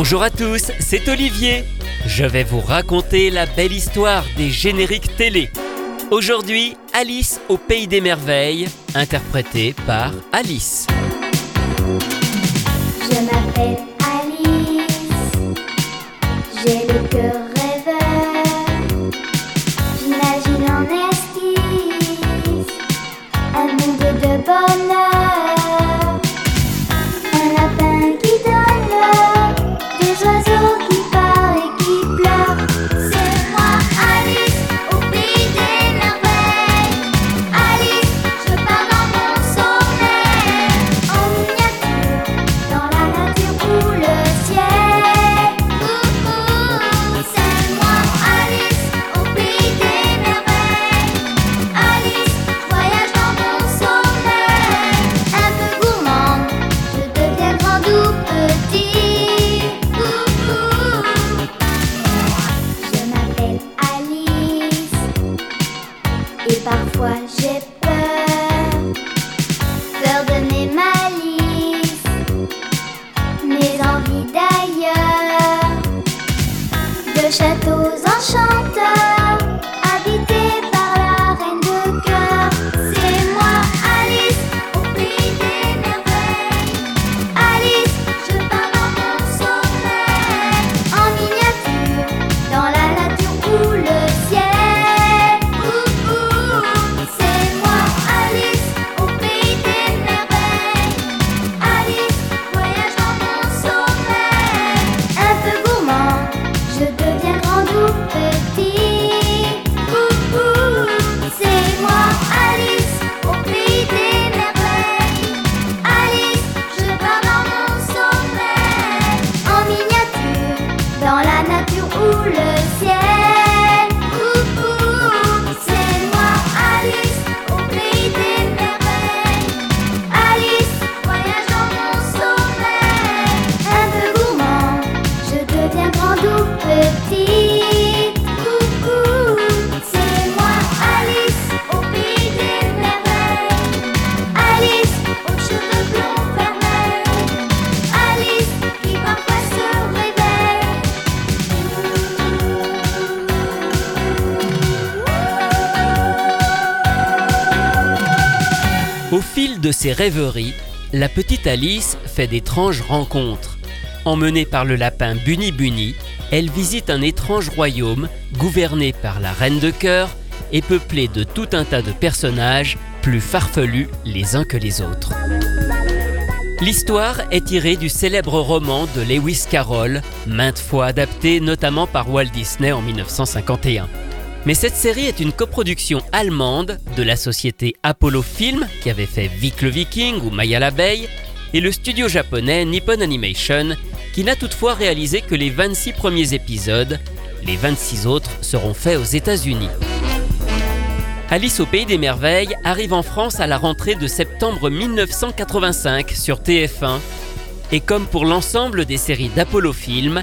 Bonjour à tous, c'est Olivier. Je vais vous raconter la belle histoire des génériques télé. Aujourd'hui, Alice au Pays des Merveilles, interprétée par Alice. Je m'appelle Alice, Et parfois j'ai de ses rêveries, la petite Alice fait d'étranges rencontres. Emmenée par le lapin Bunny Bunny, elle visite un étrange royaume gouverné par la reine de cœur et peuplé de tout un tas de personnages plus farfelus les uns que les autres. L'histoire est tirée du célèbre roman de Lewis Carroll, maintes fois adapté notamment par Walt Disney en 1951. Mais cette série est une coproduction allemande de la société Apollo Film, qui avait fait Vic le Viking ou Maya l'abeille, et le studio japonais Nippon Animation, qui n'a toutefois réalisé que les 26 premiers épisodes. Les 26 autres seront faits aux États-Unis. Alice au Pays des Merveilles arrive en France à la rentrée de septembre 1985 sur TF1. Et comme pour l'ensemble des séries d'Apollo Film,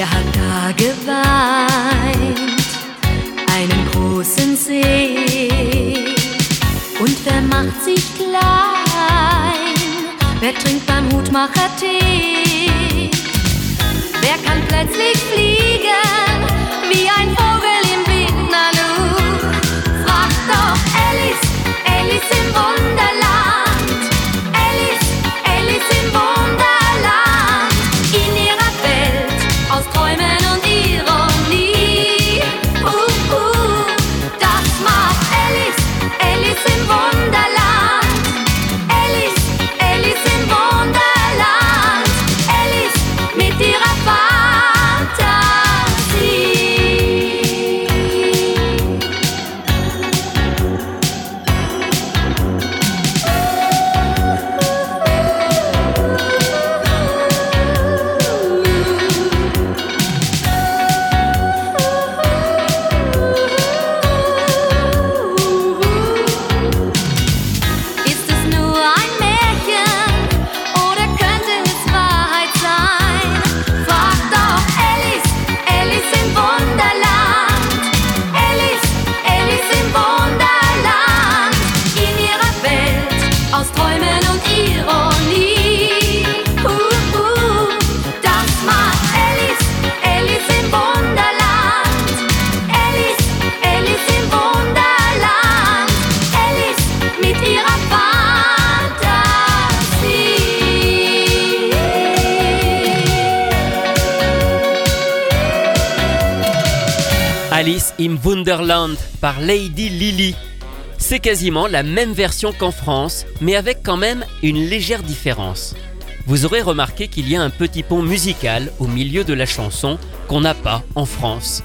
Wer hat da geweint? Einen großen See. Und wer macht sich klein? Wer trinkt beim Hutmacher Tee? Wer kann plötzlich fliegen wie ein Vogel im Wind? Na nu, frag doch. Alice, Alice im Wunderland. Alice in Wonderland par Lady Lily. C'est quasiment la même version qu'en France, mais avec quand même une légère différence. Vous aurez remarqué qu'il y a un petit pont musical au milieu de la chanson qu'on n'a pas en France.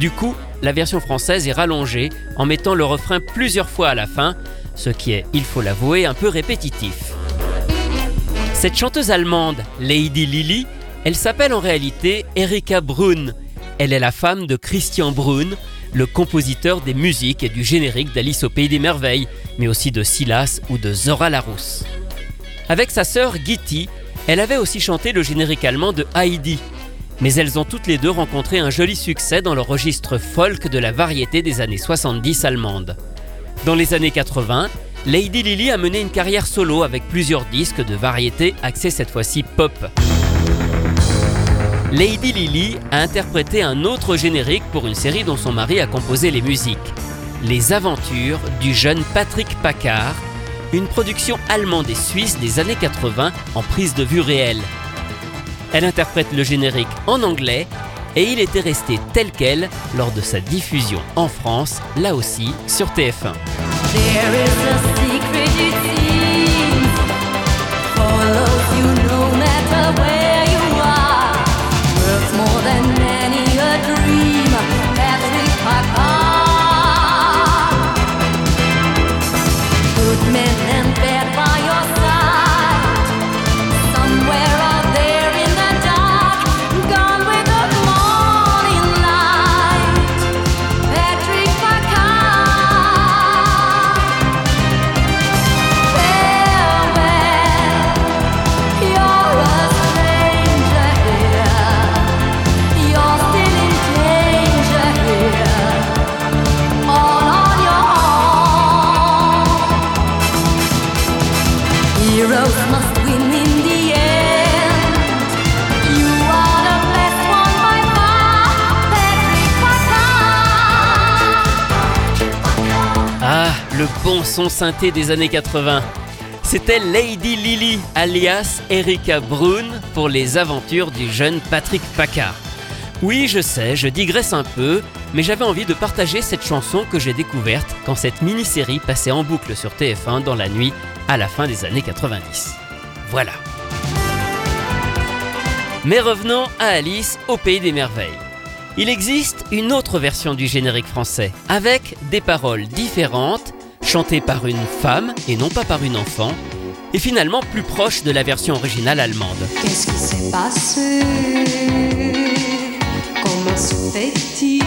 Du coup, la version française est rallongée en mettant le refrain plusieurs fois à la fin, ce qui est, il faut l'avouer, un peu répétitif. Cette chanteuse allemande, Lady Lily, elle s'appelle en réalité Erika Brun. Elle est la femme de Christian Brun, le compositeur des musiques et du générique d'Alice au Pays des Merveilles, mais aussi de Silas ou de Zora Larousse. Avec sa sœur Gitti, elle avait aussi chanté le générique allemand de Heidi. Mais elles ont toutes les deux rencontré un joli succès dans le registre folk de la variété des années 70 allemandes. Dans les années 80, Lady Lily a mené une carrière solo avec plusieurs disques de variété axés cette fois-ci pop. Lady Lily a interprété un autre générique pour une série dont son mari a composé les musiques. Les aventures du jeune Patrick Paccard, une production allemande et suisse des années 80 en prise de vue réelle. Elle interprète le générique en anglais et il était resté tel quel lors de sa diffusion en France, là aussi sur TF1. more than bon son synthé des années 80. C'était Lady Lily, alias Erika Brun, pour les aventures du jeune Patrick Paccard. Oui, je sais, je digresse un peu, mais j'avais envie de partager cette chanson que j'ai découverte quand cette mini-série passait en boucle sur TF1 dans la nuit à la fin des années 90. Voilà. Mais revenons à Alice au Pays des Merveilles. Il existe une autre version du générique français, avec des paroles différentes chanté par une femme et non pas par une enfant, et finalement plus proche de la version originale allemande. Qu'est-ce qui s'est passé? Comment se fait-il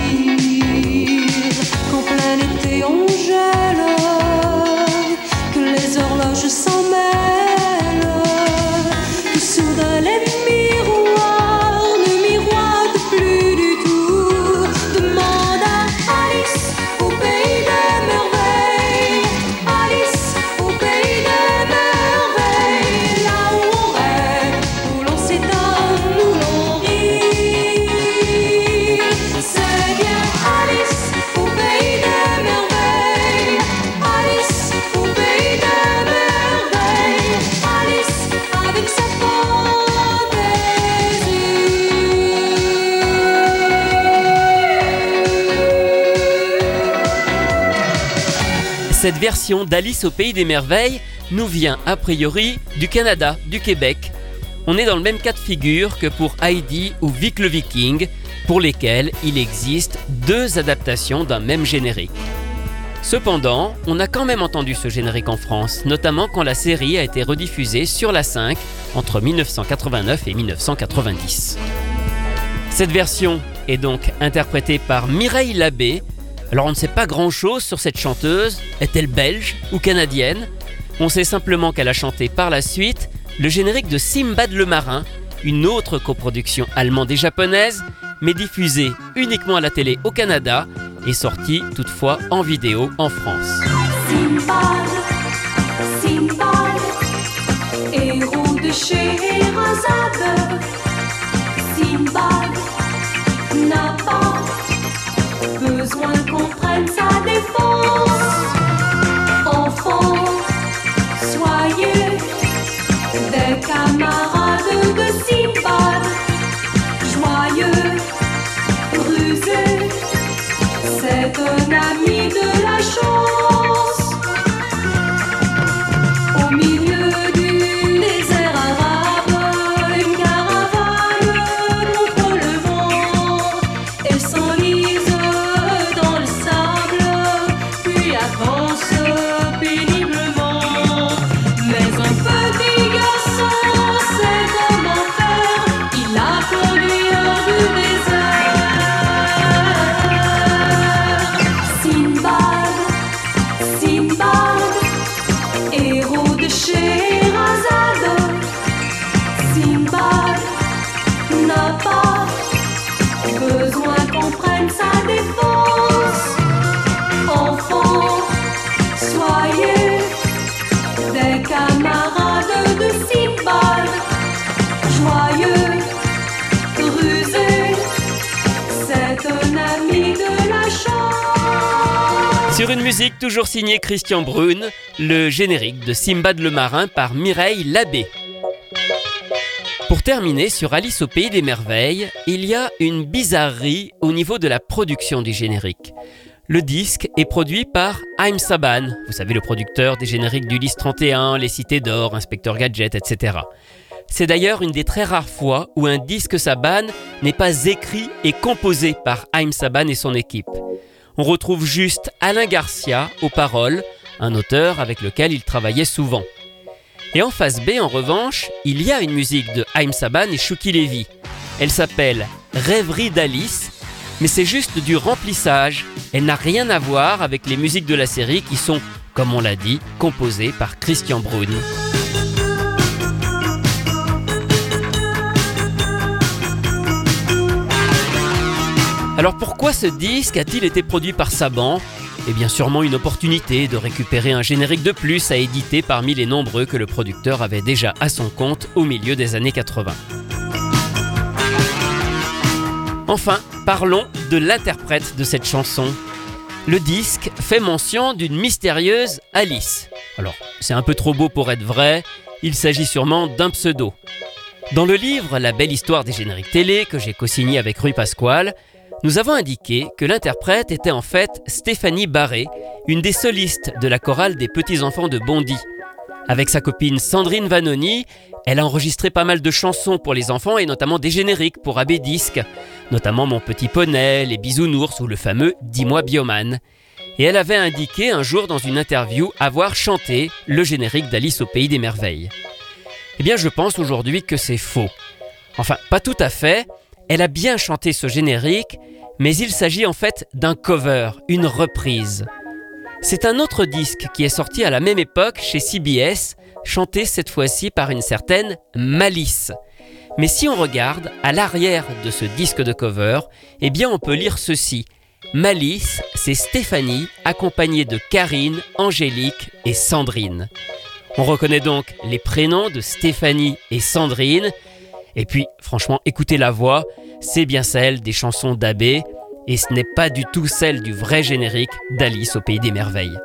qu'en plein été on gèle, que les horloges s'en version d'Alice au Pays des Merveilles nous vient a priori du Canada, du Québec. On est dans le même cas de figure que pour Heidi ou Vic le Viking, pour lesquels il existe deux adaptations d'un même générique. Cependant, on a quand même entendu ce générique en France, notamment quand la série a été rediffusée sur la 5 entre 1989 et 1990. Cette version est donc interprétée par Mireille Labbé, alors on ne sait pas grand-chose sur cette chanteuse. Est-elle belge ou canadienne? On sait simplement qu'elle a chanté par la suite le générique de Simbad le Marin, une autre coproduction allemande et japonaise, mais diffusée uniquement à la télé au Canada et sortie toutefois en vidéo en France. Sur une musique toujours signée Christian Brune, le générique de Simbad le marin par Mireille Labbé. Pour terminer sur Alice au pays des merveilles, il y a une bizarrerie au niveau de la production du générique. Le disque est produit par Haim Saban, vous savez le producteur des génériques d'Ulysse 31, Les Cités d'Or, Inspecteur Gadget, etc. C'est d'ailleurs une des très rares fois où un disque Saban n'est pas écrit et composé par Haim Saban et son équipe. On retrouve juste Alain Garcia aux paroles, un auteur avec lequel il travaillait souvent. Et en face B, en revanche, il y a une musique de Haim Saban et Shuki Levy. Elle s'appelle Rêverie d'Alice mais c'est juste du remplissage. Elle n'a rien à voir avec les musiques de la série qui sont, comme on l'a dit, composées par Christian Brune. Alors pourquoi ce disque a-t-il été produit par Saban? Eh bien sûrement une opportunité de récupérer un générique de plus à éditer parmi les nombreux que le producteur avait déjà à son compte au milieu des années 80. Enfin, parlons de l'interprète de cette chanson. Le disque fait mention d'une mystérieuse Alice. Alors, c'est un peu trop beau pour être vrai, il s'agit sûrement d'un pseudo. Dans le livre La belle histoire des génériques télé que j'ai co-signé avec Rui Pasquale, nous avons indiqué que l'interprète était en fait Stéphanie Barré, une des solistes de la chorale des petits-enfants de Bondy. Avec sa copine Sandrine Vanoni, elle a enregistré pas mal de chansons pour les enfants et notamment des génériques pour AB Disque, notamment Mon Petit Poney, Les Bisounours ou le fameux Dis-moi Bioman. Et elle avait indiqué un jour dans une interview avoir chanté le générique d'Alice au Pays des Merveilles. Eh bien, je pense aujourd'hui que c'est faux. Enfin, pas tout à fait. Elle a bien chanté ce générique, mais il s'agit en fait d'un cover, une reprise. C'est un autre disque qui est sorti à la même époque chez CBS, chanté cette fois-ci par une certaine Malice. Mais si on regarde à l'arrière de ce disque de cover, eh bien on peut lire ceci. Malice, c'est Stéphanie accompagnée de Karine, Angélique et Sandrine. On reconnaît donc les prénoms de Stéphanie et Sandrine. Et puis, franchement, écoutez la voix, c'est bien celle des chansons d'Abbé, et ce n'est pas du tout celle du vrai générique d'Alice au Pays des Merveilles.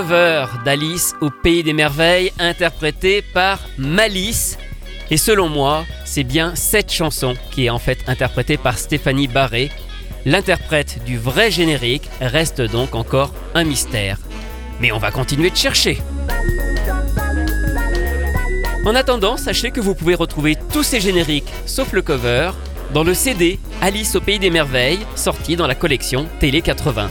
Cover d'Alice au Pays des Merveilles interprété par Malice. Et selon moi, c'est bien cette chanson qui est en fait interprétée par Stéphanie Barré. L'interprète du vrai générique reste donc encore un mystère. Mais on va continuer de chercher. En attendant, sachez que vous pouvez retrouver tous ces génériques, sauf le cover, dans le CD Alice au Pays des Merveilles, sorti dans la collection Télé 80.